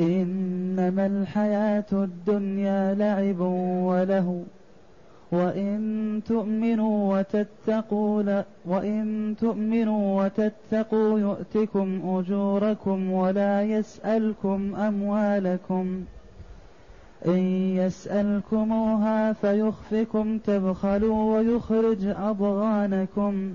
إنما الحياة الدنيا لعب وله وإن تؤمنوا وتتقوا وإن تؤمنوا وتتقوا يؤتكم أجوركم ولا يسألكم أموالكم إن يسألكموها فيخفكم تبخلوا ويخرج أضغانكم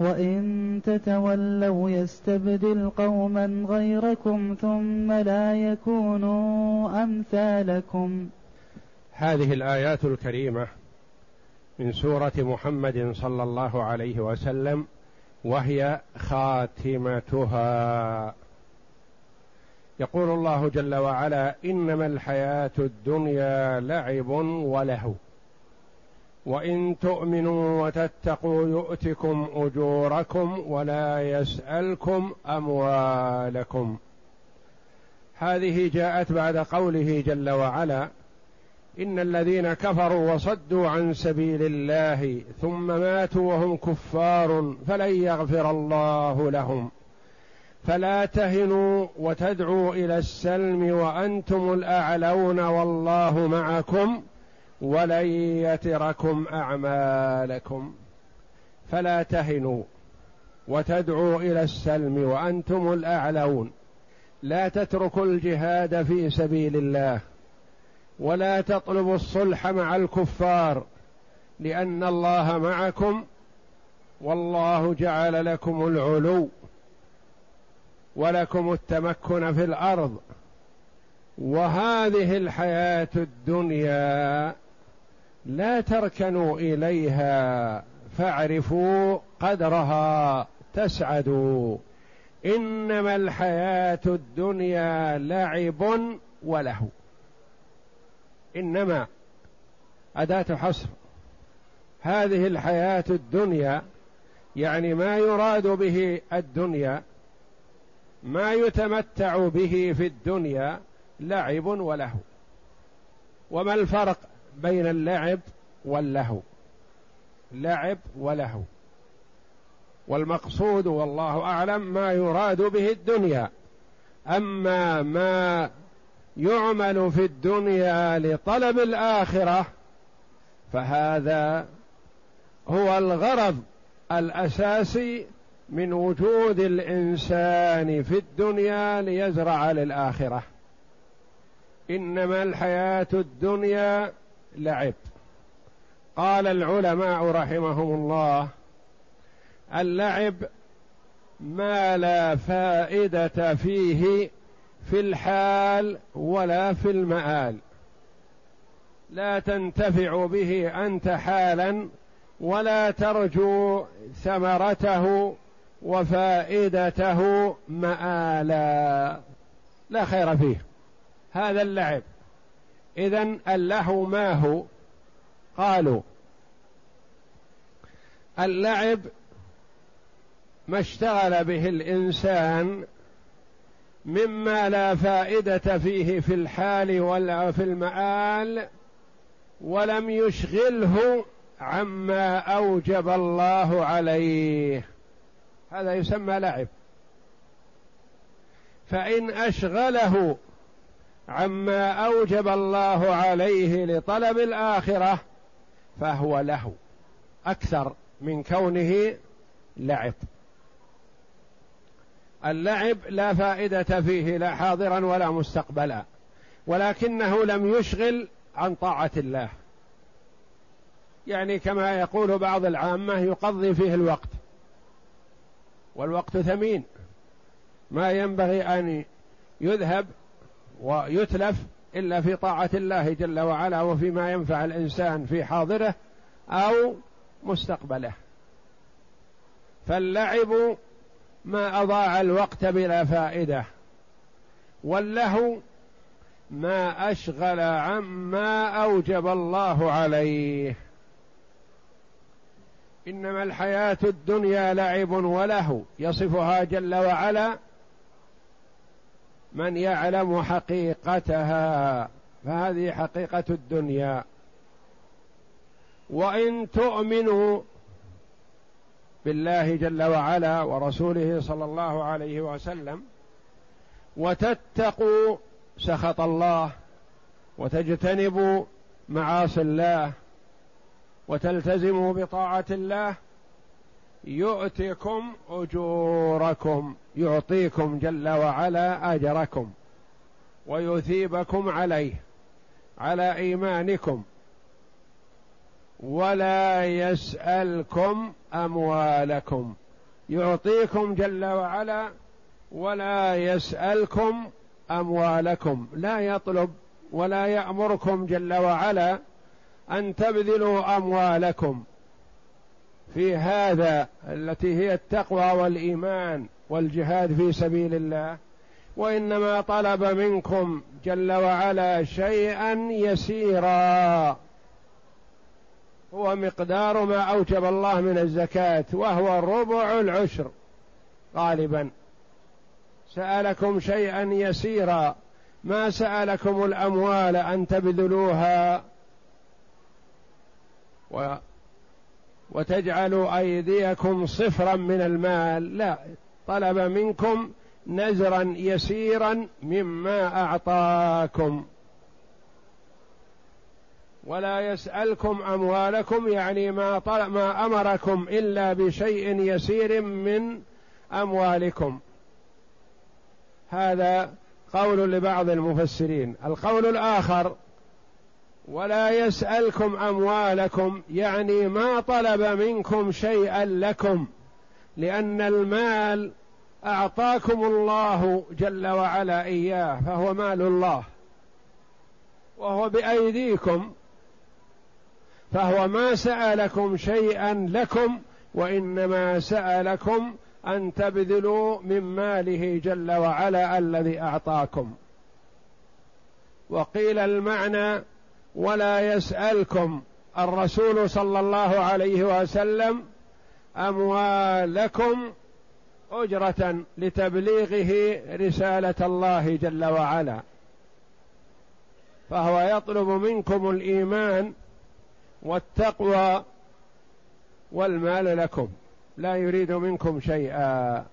وإن تتولوا يستبدل قوما غيركم ثم لا يكونوا أمثالكم. هذه الآيات الكريمة من سورة محمد صلى الله عليه وسلم وهي خاتمتها. يقول الله جل وعلا إنما الحياة الدنيا لعب ولهو. وإن تؤمنوا وتتقوا يؤتكم أجوركم ولا يسألكم أموالكم. هذه جاءت بعد قوله جل وعلا إن الذين كفروا وصدوا عن سبيل الله ثم ماتوا وهم كفار فلن يغفر الله لهم. فلا تهنوا وتدعوا إلى السلم وأنتم الأعلون والله معكم. ولن يتركم أعمالكم. فلا تهنوا وتدعوا إلى السلم وأنتم الأعلون. لا تتركوا الجهاد في سبيل الله ولا تطلبوا الصلح مع الكفار لأن الله معكم والله جعل لكم العلو ولكم التمكن في الأرض. وهذه الحياة الدنيا لا تركنوا إليها فاعرفوا قدرها تسعدوا. إنما الحياة الدنيا لعب وله إنما أداة حصر. هذه الحياة الدنيا يعني ما يراد به الدنيا ما يتمتع به في الدنيا لعب وله وما الفرق؟ بين اللعب واللهو. لعب ولهو. والمقصود والله أعلم ما يراد به الدنيا. أما ما يعمل في الدنيا لطلب الآخرة فهذا هو الغرض الأساسي من وجود الإنسان في الدنيا ليزرع للآخرة. إنما الحياة الدنيا لعب. قال العلماء رحمهم الله اللعب ما لا فائدة فيه في الحال ولا في المآل. لا تنتفع به أنت حالا ولا ترجو ثمرته وفائدته مآلا. لا خير فيه. هذا اللعب. إذا اللهو ما هو قالوا. اللعب ما اشتغل به الإنسان مما لا فائدة فيه في الحال ولا في المآل ولم يشغله عما أوجب الله عليه. هذا يسمى لعب. فإن أشغله عما أوجب الله عليه لطلب الآخرة فهو له أكثر من كونه لعب. اللعب لا فائدة فيه لا حاضرا ولا مستقبلا ولكنه لم يشغل عن طاعة الله. يعني كما يقول بعض العامة يقضي فيه الوقت والوقت ثمين. ما ينبغي أن يذهب ويتلف إلا في طاعة الله جل وعلا وفيما ينفع الإنسان في حاضره أو مستقبله. فاللعب ما أضاع الوقت بلا فائدة واللهو ما أشغل عما أوجب الله عليه. إنما الحياة الدنيا لعب ولهو يصفها جل وعلا من يعلم حقيقتها فهذه حقيقة الدنيا. وإن تؤمنوا بالله جل وعلا ورسوله صلى الله عليه وسلم وتتقوا سخط الله وتجتنبوا معاصي الله وتلتزموا بطاعة الله يؤتكم أجوركم يعطيكم جل وعلا أجركم ويثيبكم عليه على إيمانكم ولا يسألكم أموالكم. يعطيكم جل وعلا ولا يسألكم أموالكم. لا يطلب ولا يأمركم جل وعلا أن تبذلوا أموالكم. في هذا التي هي التقوى والإيمان والجهاد في سبيل الله وإنما طلب منكم جل وعلا شيئا يسيرا. هو مقدار ما أوجب الله من الزكاة وهو ربع العشر. غالبا سألكم شيئا يسيرا ما سألكم الأموال أن تبذلوها؟ وتجعلوا أيديكم صفرا من المال. لا طلب منكم نزرا يسيرا مما أعطاكم. ولا يسألكم أموالكم يعني ما طلب ما أمركم إلا بشيء يسير من أموالكم. هذا قول لبعض المفسرين. القول الآخر ولا يسألكم أموالكم يعني ما طلب منكم شيئا لكم لأن المال أعطاكم الله جل وعلا إياه فهو مال الله وهو بأيديكم فهو ما سألكم شيئا لكم وإنما سألكم أن تبذلوا من ماله جل وعلا الذي أعطاكم. وقيل المعنى ولا يسألكم الرسول صلى الله عليه وسلم أموالكم أجرة لتبليغه رسالة الله جل وعلا. فهو يطلب منكم الإيمان والتقوى والمال لكم. لا يريد منكم شيئا.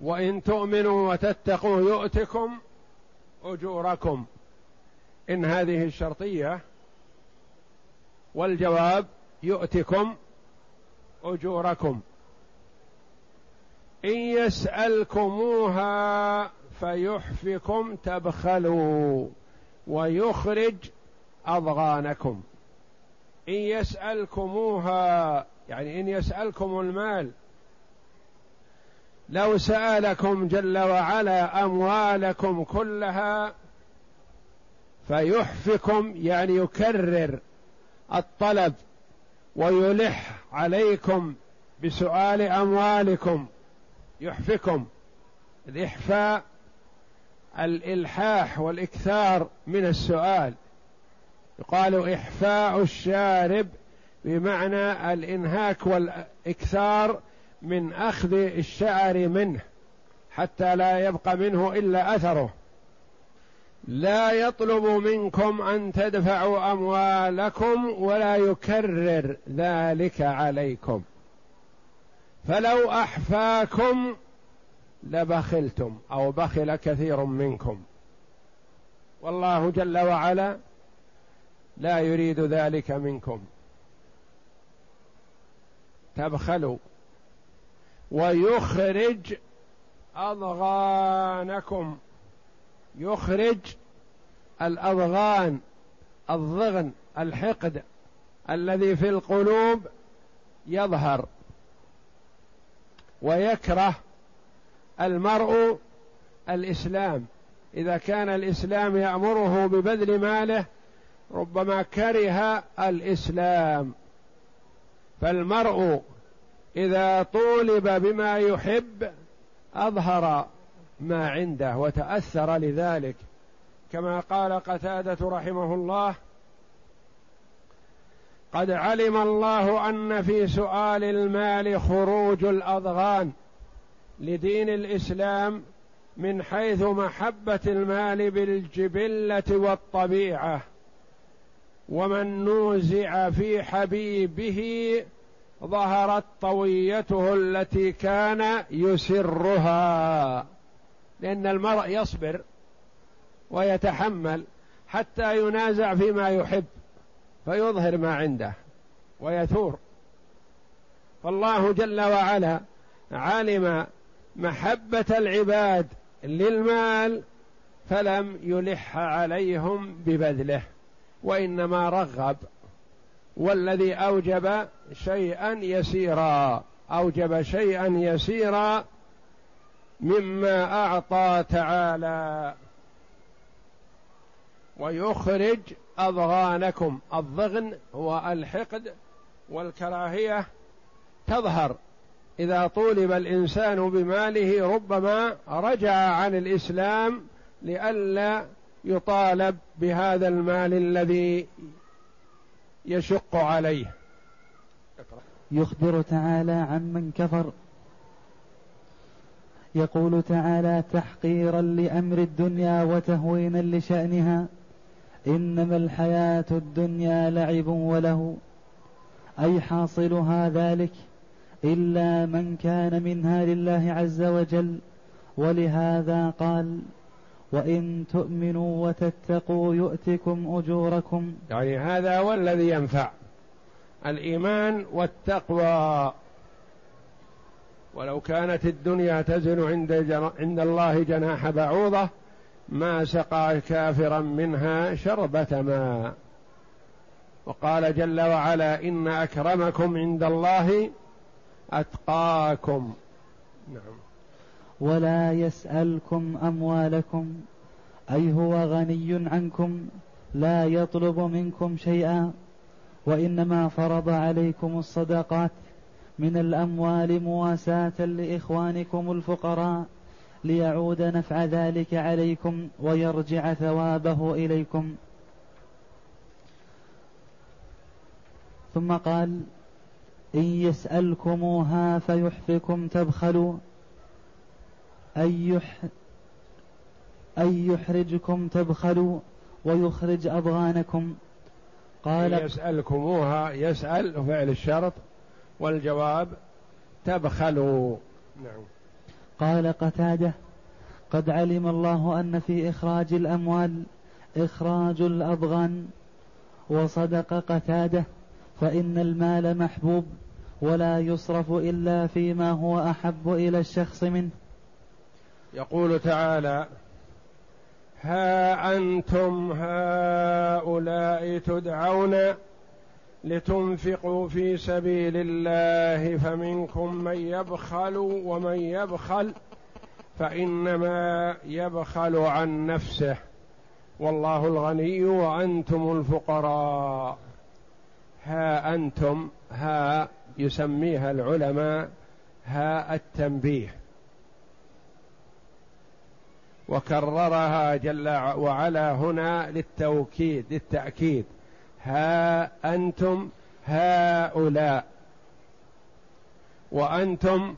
وإن تؤمنوا وتتقوا يؤتكم أجوركم. إن هذه الشرطية والجواب يؤتكم أجوركم. إن يسألكموها فيحفكم تبخلوا ويخرج أضغانكم. إن يسألكموها يعني إن يسألكم المال لو سألكم جل وعلا أموالكم كلها فيحفكم يعني يكرر الطلب ويلح عليكم بسؤال أموالكم. يحفكم. الإحفاء الإلحاح والإكثار من السؤال. يقال إحفاء الشارب بمعنى الإنهاك والإكثار من أخذ الشعر منه حتى لا يبقى منه إلا أثره. لا يطلب منكم أن تدفعوا أموالكم ولا يكرر ذلك عليكم. فلو أحفاكم لبخلتم أو بخل كثير منكم. والله جل وعلا لا يريد ذلك منكم. تبخلوا ويخرج أضغانكم. يخرج الأضغان الضغن الحقد الذي في القلوب يظهر ويكره المرء الإسلام. إذا كان الإسلام يأمره ببذل ماله ربما كره الإسلام. فالمرء إذا طولب بما يحب أظهر ما عنده وتأثر لذلك. كما قال قتادة رحمه الله قد علم الله أن في سؤال المال خروج الأضغان لدين الإسلام من حيث محبة المال بالجبلة والطبيعة ومن نوزع في حبيبه ظهرت طويته التي كان يسرها. لأن المرء يصبر ويتحمل حتى ينازع فيما يحب فيظهر ما عنده ويثور. فالله جل وعلا علم محبة العباد للمال فلم يلح عليهم ببذله وإنما رغب والذي أوجب شيئا يسيرا أوجب شيئا يسيرا مما أعطى تعالى ويخرج أضغانكم. الضغن هو الحقد والكراهية تظهر. إذا طولب الإنسان بماله ربما رجع عن الإسلام لئلا يطالب بهذا المال الذي يشق عليه. يخبر تعالى عن من كفر. يقول تعالى تحقيرا لأمر الدنيا وتهوينا لشأنها. إنما الحياة الدنيا لعب وله. أي حاصلها ذلك؟ إلا من كان منها لله عز وجل. ولهذا قال وإن تؤمنوا وتتقوا يؤتكم أجوركم. يعني هذا هو الذي ينفع. الإيمان والتقوى. ولو كانت الدنيا تزن عند عند الله جناح بعوضة ما سقى كافرا منها شربة ماء. وقال جل وعلا إن أكرمكم عند الله أتقاكم. نعم. ولا يسألكم أموالكم أي هو غني عنكم لا يطلب منكم شيئا وإنما فرض عليكم الصدقات. من الأموال مواساة لإخوانكم الفقراء ليعود نفع ذلك عليكم ويرجع ثوابه إليكم. ثم قال إن يسألكموها فيحفكم تبخلوا أي يح أي يحرجكم تبخلوا ويخرج أضغانكم. قال يسألكموها يسأل فعل الشرط. والجواب تبخلوا. نعم. قال قتادة قد علم الله أن في إخراج الأموال إخراج الاضغان وصدق قتادة فإن المال محبوب ولا يصرف إلا فيما هو أحب إلى الشخص منه. يقول تعالى ها أنتم هؤلاء تدعون لتنفقوا في سبيل الله فمنكم من يبخل ومن يبخل فإنما يبخل عن نفسه. والله الغني وأنتم الفقراء. ها أنتم ها يسميها العلماء ها التنبيه. وكررها جل وعلا هنا للتوكيد للتأكيد. ها أنتم هؤلاء وأنتم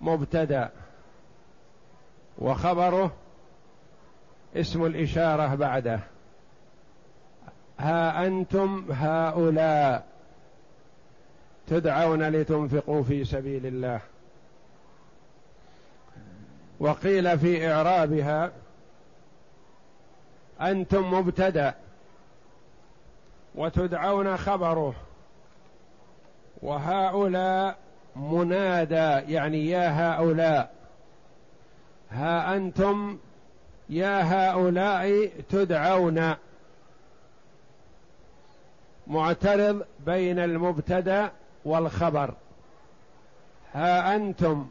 مبتدا وخبره اسم الإشارة بعده. ها أنتم هؤلاء تدعون لتنفقوا في سبيل الله. وقيل في إعرابها أنتم مبتدا. وتدعون خبره. وهؤلاء منادى يعني يا هؤلاء. ها أنتم؟ يا هؤلاء تدعون. معترض بين المبتدأ والخبر. ها أنتم؟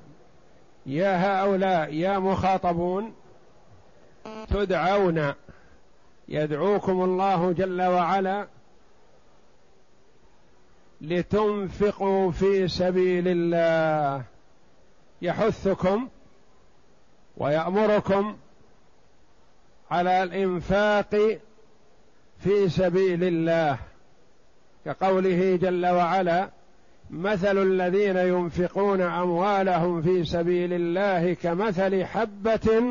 يا هؤلاء يا مخاطبون تدعون. يدعوكم الله جل وعلا. لتنفقوا في سبيل الله. يحثكم ويأمركم على الإنفاق في سبيل الله. كقوله جل وعلا مثل الذين ينفقون أموالهم في سبيل الله كمثل حبة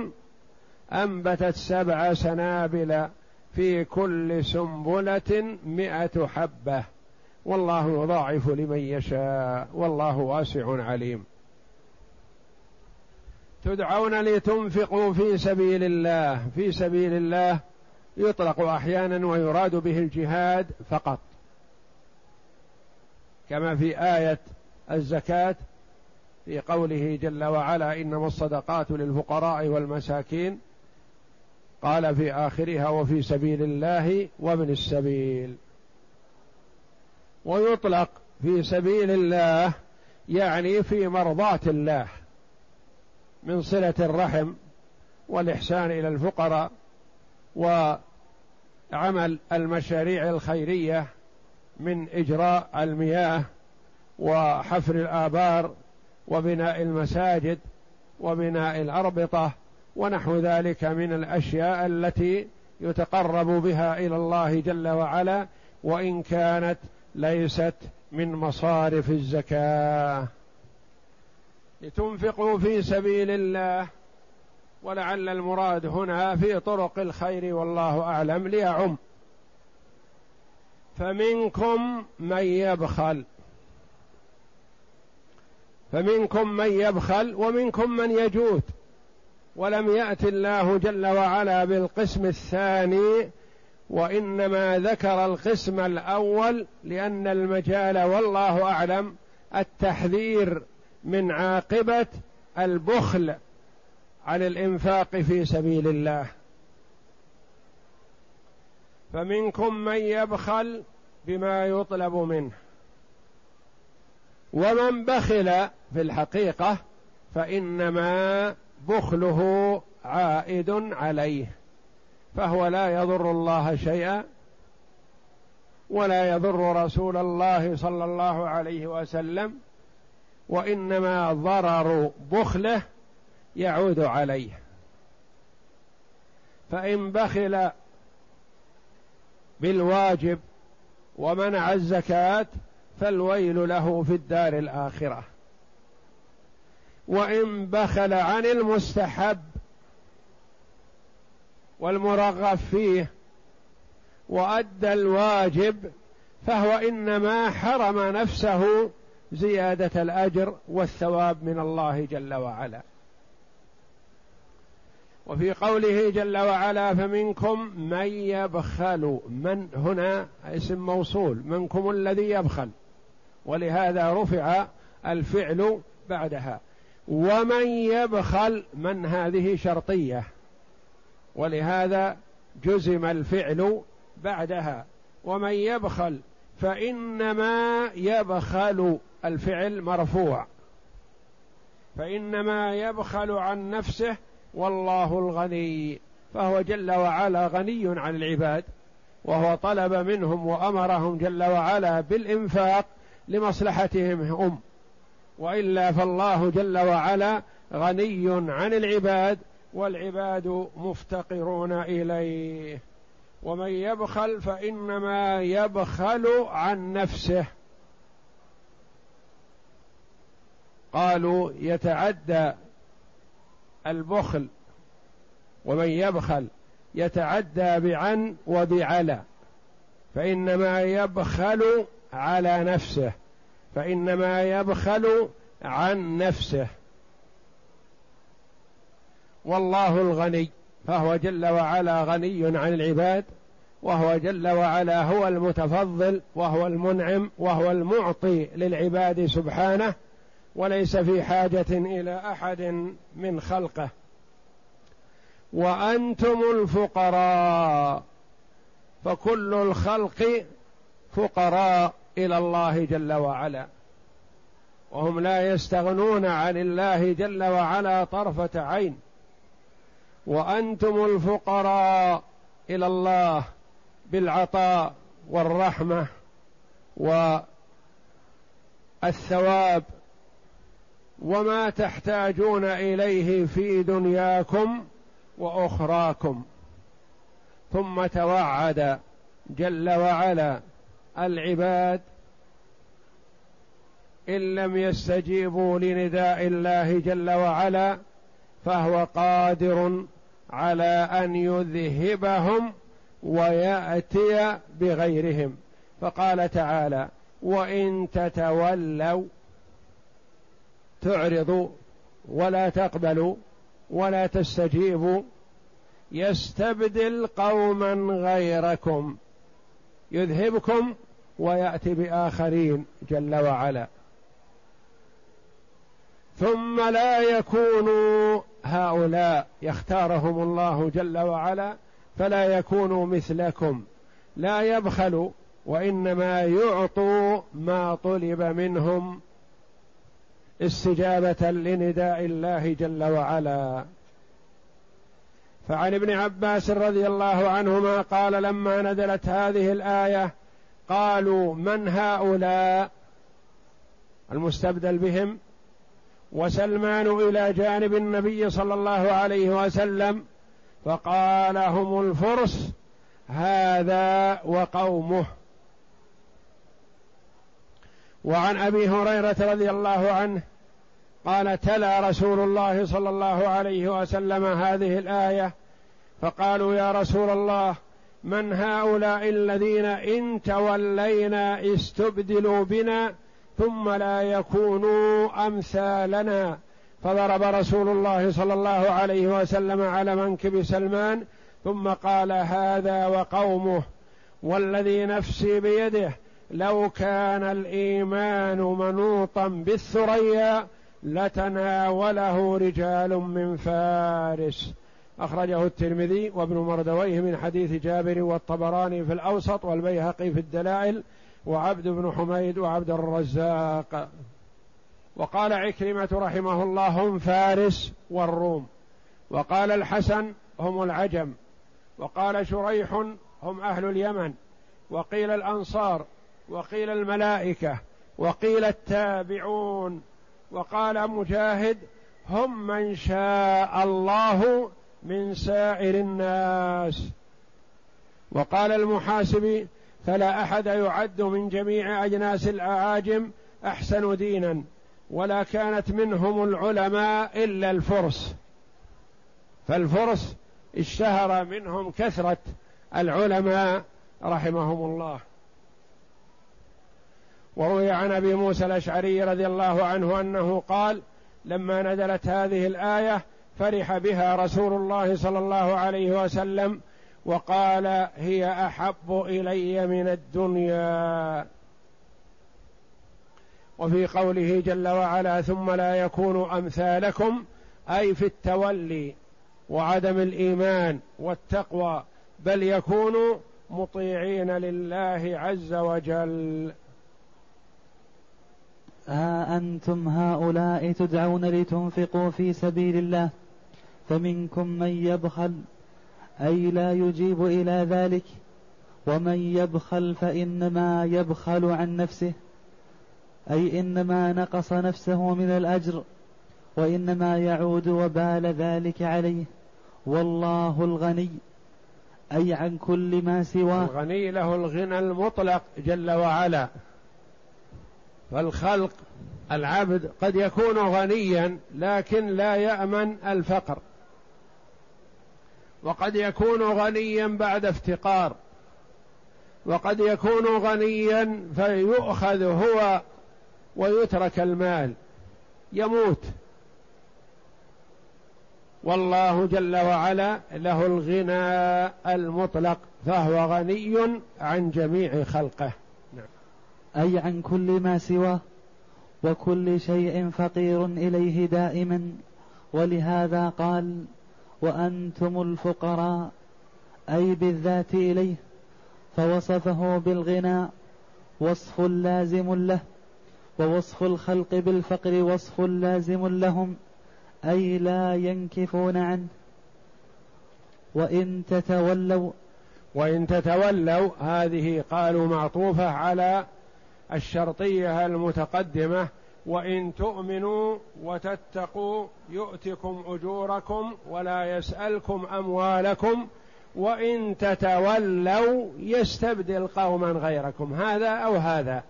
أنبتت سبع سنابل في كل سنبلة مائه حبة. والله يضاعف لمن يشاء والله واسع عليم. تدعون لتنفقوا في سبيل الله في سبيل الله يطلق أحيانا ويراد به الجهاد فقط. كما في آية الزكاة في قوله جل وعلا إنما الصدقات للفقراء والمساكين. قال في آخرها وفي سبيل الله وابن السبيل. ويطلق في سبيل الله يعني في مرضاة الله من صلة الرحم والإحسان إلى الفقراء وعمل المشاريع الخيرية من إجراء المياه وحفر الآبار وبناء المساجد وبناء الأربطة ونحو ذلك من الأشياء التي يتقرب بها إلى الله جل وعلا وإن كانت ليست من مصارف الزكاة. لتنفقوا في سبيل الله ولعل المراد هنا في طرق الخير والله أعلم ليعم. فمنكم من يبخل. فمنكم من يبخل ومنكم من يجود ولم يات الله جل وعلا بالقسم الثاني وإنما ذكر القسم الأول لأن المجال والله أعلم التحذير من عاقبة البخل عن الإنفاق في سبيل الله. فمنكم من يبخل بما يطلب منه. ومن بخل في الحقيقة فإنما بخله عائد عليه. فهو لا يضر الله شيئا ولا يضر رسول الله صلى الله عليه وسلم وإنما ضرر بخله يعود عليه. فإن بخل بالواجب ومنع الزكاة فالويل له في الدار الآخرة. وإن بخل عن المستحب والمرغب فيه وأدى الواجب فهو إنما حرم نفسه زيادة الأجر والثواب من الله جل وعلا. وفي قوله جل وعلا فمنكم من يبخل من هنا اسم موصول منكم الذي يبخل. ولهذا رفع الفعل بعدها. ومن يبخل من هذه شرطية؟ ولهذا جزم الفعل بعدها. ومن يبخل فإنما يبخل الفعل مرفوع. فإنما يبخل عن نفسه والله الغني فهو جل وعلا غني عن العباد وهو طلب منهم وأمرهم جل وعلا بالإنفاق لمصلحتهم هم. وإلا فالله جل وعلا غني عن العباد والعباد مفتقرون إليه. ومن يبخل فإنما يبخل عن نفسه. قالوا يتعدى البخل ومن يبخل يتعدى بعن وبعلى فإنما يبخل على نفسه فإنما يبخل عن نفسه. والله الغني فهو جل وعلا غني عن العباد وهو جل وعلا هو المتفضل وهو المنعم وهو المعطي للعباد سبحانه وليس في حاجة إلى أحد من خلقه. وأنتم الفقراء فكل الخلق فقراء إلى الله جل وعلا. وهم لا يستغنون عن الله جل وعلا طرفة عين. وأنتم الفقراء إلى الله بالعطاء والرحمة والثواب وما تحتاجون إليه في دنياكم وأخراكم. ثم توعد جل وعلا العباد إن لم يستجيبوا لنداء الله جل وعلا فهو قادر على أن يذهبهم ويأتي بغيرهم. فقال تعالى وإن تتولوا تعرضوا ولا تقبلوا ولا تستجيبوا. يستبدل قوما غيركم يذهبكم ويأتي بآخرين جل وعلا. ثم لا يكونوا هؤلاء يختارهم الله جل وعلا فلا يكونوا مثلكم. لا يبخلوا وإنما يعطوا ما طلب منهم استجابة لنداء الله جل وعلا. فعن ابن عباس رضي الله عنهما قال لما نزلت هذه الآية قالوا من هؤلاء؟ المستبدل بهم وسلمان إلى جانب النبي صلى الله عليه وسلم فقال هم الفرس هذا وقومه. وعن أبي هريرة رضي الله عنه قال تلا رسول الله صلى الله عليه وسلم هذه الآية فقالوا يا رسول الله من هؤلاء الذين إن تولينا استبدلوا بنا ثم لا يكونوا أمثالنا. فضرب رسول الله صلى الله عليه وسلم على منكب سلمان ثم قال هذا وقومه والذي نفسي بيده لو كان الإيمان منوطا بالثريا لتناوله رجال من فارس. أخرجه الترمذي وابن مردويه من حديث جابر والطبراني في الأوسط والبيهقي في الدلائل. وعبد بن حميد وعبد الرزاق. وقال عكرمة رحمه الله هم فارس والروم. وقال الحسن هم العجم. وقال شريح هم أهل اليمن. وقيل الأنصار. وقيل الملائكة. وقيل التابعون. وقال مجاهد هم من شاء الله من سائر الناس. وقال المحاسبي فلا أحد يعد من جميع أجناس الأعاجم أحسن دينا ولا كانت منهم العلماء إلا الفرس. فالفرس اشتهر منهم كثرة العلماء رحمهم الله. وروي عن أبي موسى الأشعري رضي الله عنه أنه قال لما نزلت هذه الآية فرح بها رسول الله صلى الله عليه وسلم وقال هي أحب إلي من الدنيا. وفي قوله جل وعلا ثم لا يكون أمثالكم أي في التولي وعدم الإيمان والتقوى بل يكونوا مطيعين لله عز وجل. ها أنتم هؤلاء تدعون لتنفقوا في سبيل الله فمنكم من يبخل أي لا يجيب إلى ذلك. ومن يبخل فإنما يبخل عن نفسه. أي إنما نقص نفسه من الأجر وإنما يعود وبال ذلك عليه. والله الغني أي عن كل ما سواه. الغني له الغنى المطلق جل وعلا. فالخلق العبد قد يكون غنيا لكن لا يأمن الفقر. وقد يكون غنيا بعد افتقار. وقد يكون غنيا فيؤخذ هو ويترك المال. يموت. والله جل وعلا له الغنى المطلق فهو غني عن جميع خلقه. أي عن كل ما سواه وكل شيء فقير إليه دائما. ولهذا قال وأنتم الفقراء أي بالذات إليه فوصفه بالغنى وصف لازم له ووصف الخلق بالفقر وصف لازم لهم أي لا ينكفون عنه. وإن تتولوا وإن تتولوا هذه قالوا معطوفة على الشرطية المتقدمة وإن تؤمنوا وتتقوا يؤتكم أجوركم ولا يسألكم أموالكم وإن تتولوا يستبدل قوما غيركم هذا أو هذا.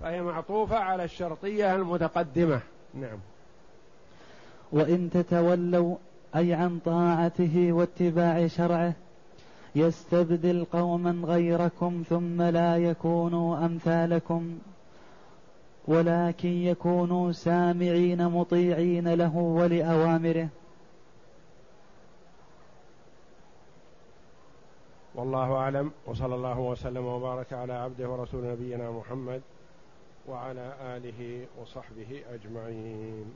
فهي معطوفة على الشرطية المتقدمة. نعم. وإن تتولوا أي عن طاعته واتباع شرعه يستبدل قوما غيركم ثم لا يكونوا أمثالكم. ولكن يكونوا سامعين مطيعين له ولأوامره. والله أعلم وصلى الله وسلم وبارك على عبده ورسول نبينا محمد وعلى آله وصحبه أجمعين.